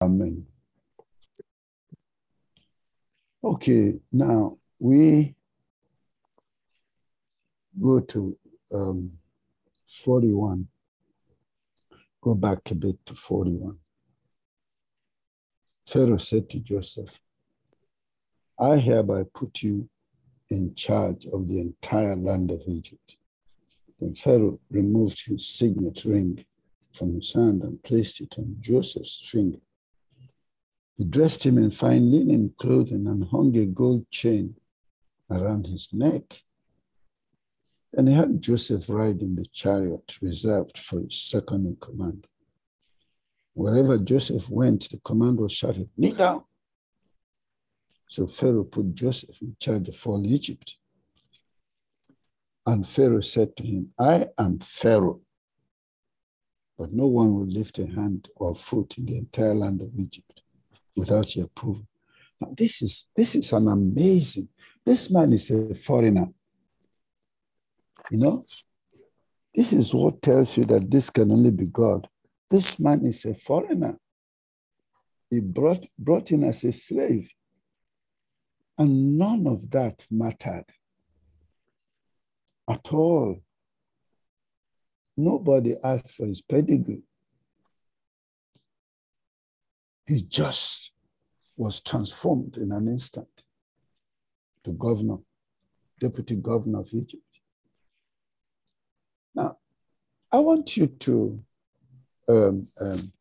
Amen. Okay, now we go to um, 41. Go back a bit to 41. Pharaoh said to Joseph, I hereby put you in charge of the entire land of Egypt. Then Pharaoh removed his signet ring from his hand and placed it on Joseph's finger. He dressed him in fine linen clothing and hung a gold chain around his neck. And he had Joseph ride in the chariot reserved for his second in command. Wherever Joseph went, the command was shouted, Kneel down. So Pharaoh put Joseph in charge of all Egypt. And Pharaoh said to him, I am Pharaoh, but no one will lift a hand or foot in the entire land of Egypt without your approval. Now, this is this is an amazing. This man is a foreigner. You know, this is what tells you that this can only be God. This man is a foreigner. He brought, brought in as a slave. And none of that mattered at all. Nobody asked for his pedigree. He just was transformed in an instant to governor, deputy governor of Egypt. Now, I want you to um, um,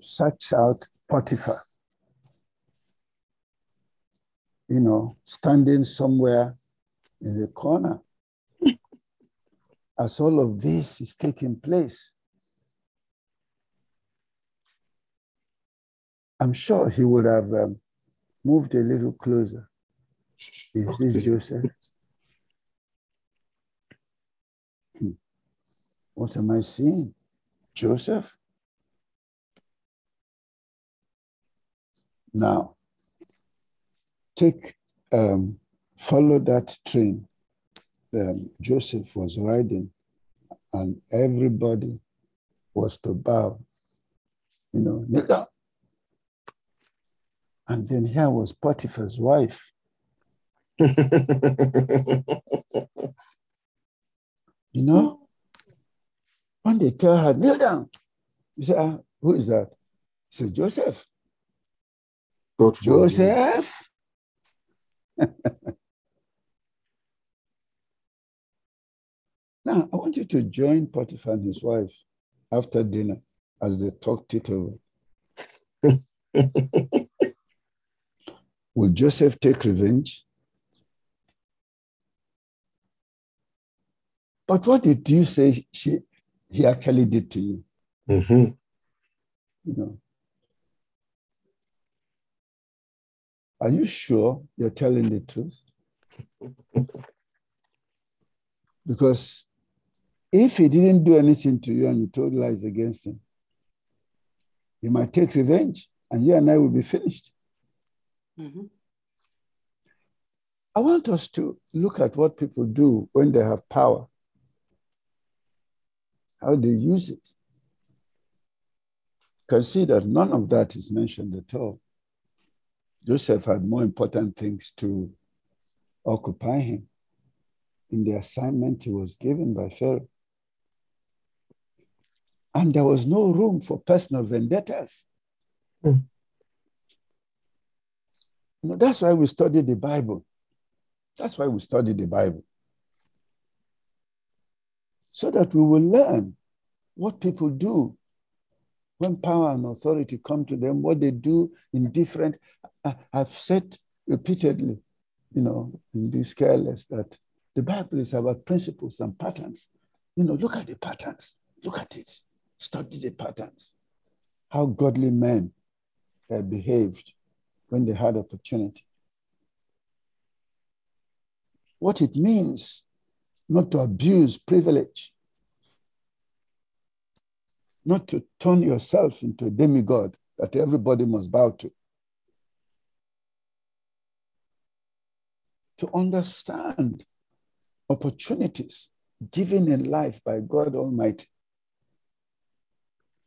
search out Potiphar you know, standing somewhere in the corner as all of this is taking place. I'm sure he would have um, moved a little closer. Is this Joseph? Hmm. What am I seeing? Joseph? Now, take, um, follow that train. Um, Joseph was riding, and everybody was to bow, you know, kneel down. And then here was Potiphar's wife. you know, when they tell her, kneel down, you say, ah, who is that? She said, Joseph. God Joseph? now, I want you to join Potiphar and his wife after dinner as they talked it over. Will Joseph take revenge? But what did you say she, he actually did to you? Mm-hmm. You know. Are you sure you're telling the truth? because if he didn't do anything to you and you told lies against him, he might take revenge and you and I will be finished. Mm-hmm. I want us to look at what people do when they have power, how do they use it. You can see that none of that is mentioned at all. Joseph had more important things to occupy him in the assignment he was given by Pharaoh. And there was no room for personal vendettas. Mm. That's why we study the Bible. That's why we study the Bible. So that we will learn what people do when power and authority come to them, what they do in different. I, have said repeatedly, you know, in this careless that the Bible is about principles and patterns. You know, look at the patterns. Look at it. Study the patterns. How godly men uh, behaved when they had opportunity. What it means not to abuse privilege, not to turn yourself into a demigod that everybody must bow to. To understand opportunities given in life by God Almighty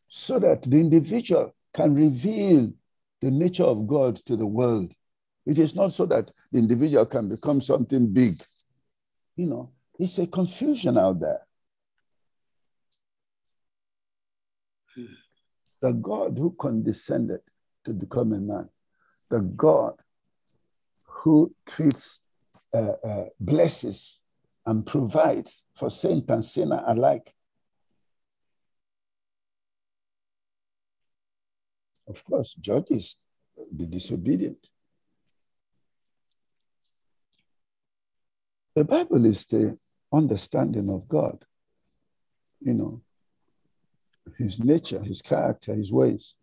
so that the individual can reveal the nature of God to the world. It is not so that the individual can become something big. You know, it's a confusion out there. The God who condescended to become a man, the God who treats, uh, uh, blesses, and provides for saint and sinner alike. Of course, judges the uh, disobedient. The Bible is the understanding of God, you know, his nature, his character, his ways,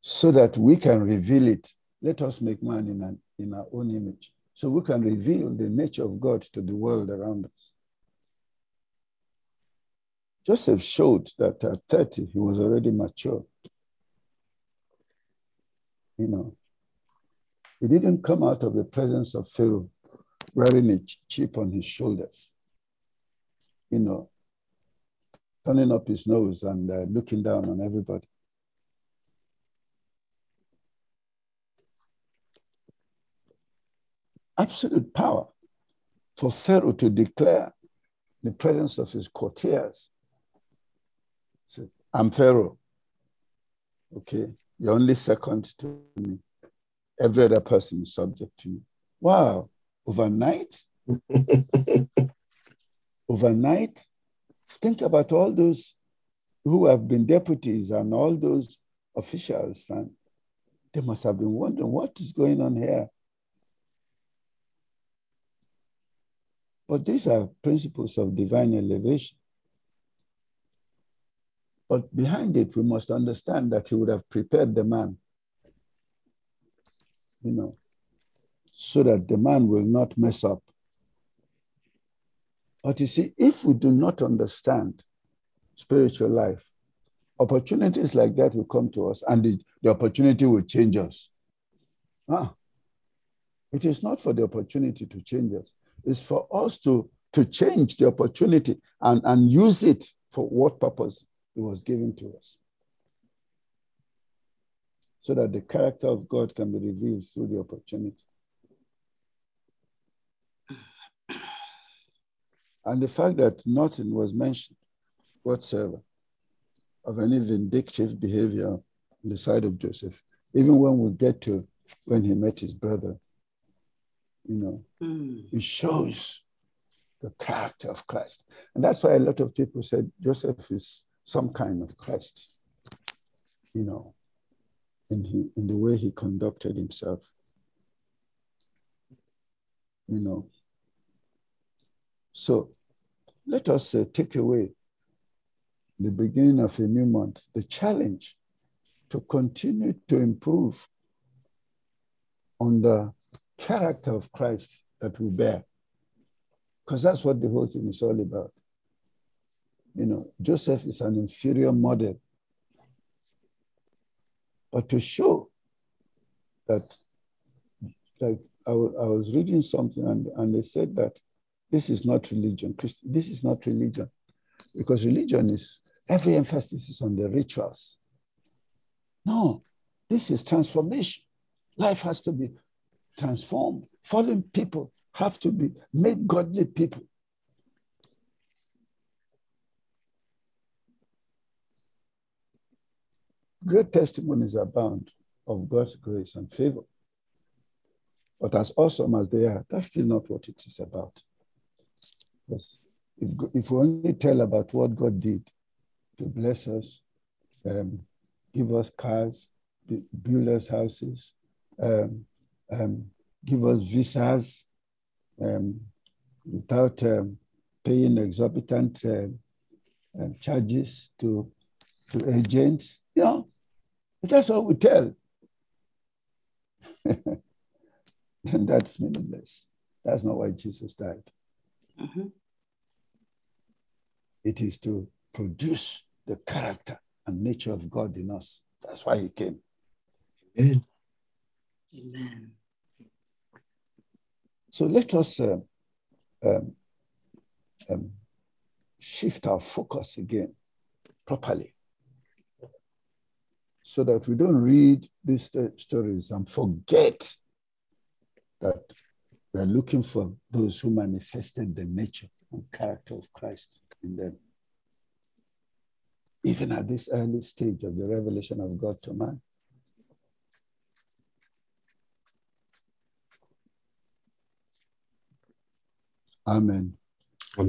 so that we can reveal it. Let us make man in, an, in our own image, so we can reveal the nature of God to the world around us. Joseph showed that at 30, he was already mature. You know, he didn't come out of the presence of Pharaoh wearing a chip on his shoulders, you know, turning up his nose and uh, looking down on everybody. Absolute power for Pharaoh to declare the presence of his courtiers. So, I'm Pharaoh. Okay, you're only second to me. Every other person is subject to you. Wow, overnight? overnight? Think about all those who have been deputies and all those officials, and they must have been wondering what is going on here. But these are principles of divine elevation. But behind it, we must understand that he would have prepared the man, you know, so that the man will not mess up. But you see, if we do not understand spiritual life, opportunities like that will come to us and the, the opportunity will change us. Ah, it is not for the opportunity to change us, it's for us to, to change the opportunity and, and use it for what purpose it was given to us. So that the character of God can be revealed through the opportunity. And the fact that nothing was mentioned whatsoever of any vindictive behavior on the side of Joseph, even when we get to when he met his brother, you know, mm. it shows the character of Christ. And that's why a lot of people said Joseph is some kind of Christ, you know, in, he, in the way he conducted himself. You know. So let us uh, take away the beginning of a new month, the challenge to continue to improve on the character of Christ that we bear. Because that's what the whole thing is all about you know, Joseph is an inferior model. But to show that, like, I, was reading something and, and they said that this is not religion. Christ, this is not religion. Because religion is, every emphasis is on the rituals. No, this is transformation. Life has to be transformed. Fallen people have to be made godly people. Great testimonies abound of God's grace and favor. But as awesome as they are, that's still not what it is about. Because if, if we only tell about what God did to bless us, um, give us cars, build us houses, um, um, give us visas um, without um, paying exorbitant uh, charges to, to agents, you know, that's all we tell. then that's meaningless. That's not why Jesus died. Mm-hmm. It is to produce the character and nature of God in us. That's why he came. Amen. Amen. So let us uh, um, um, shift our focus again properly so that we don't read these stories and forget that we're looking for those who manifested the nature and character of Christ in them. Even at this early stage of the revelation of God to man. Amen.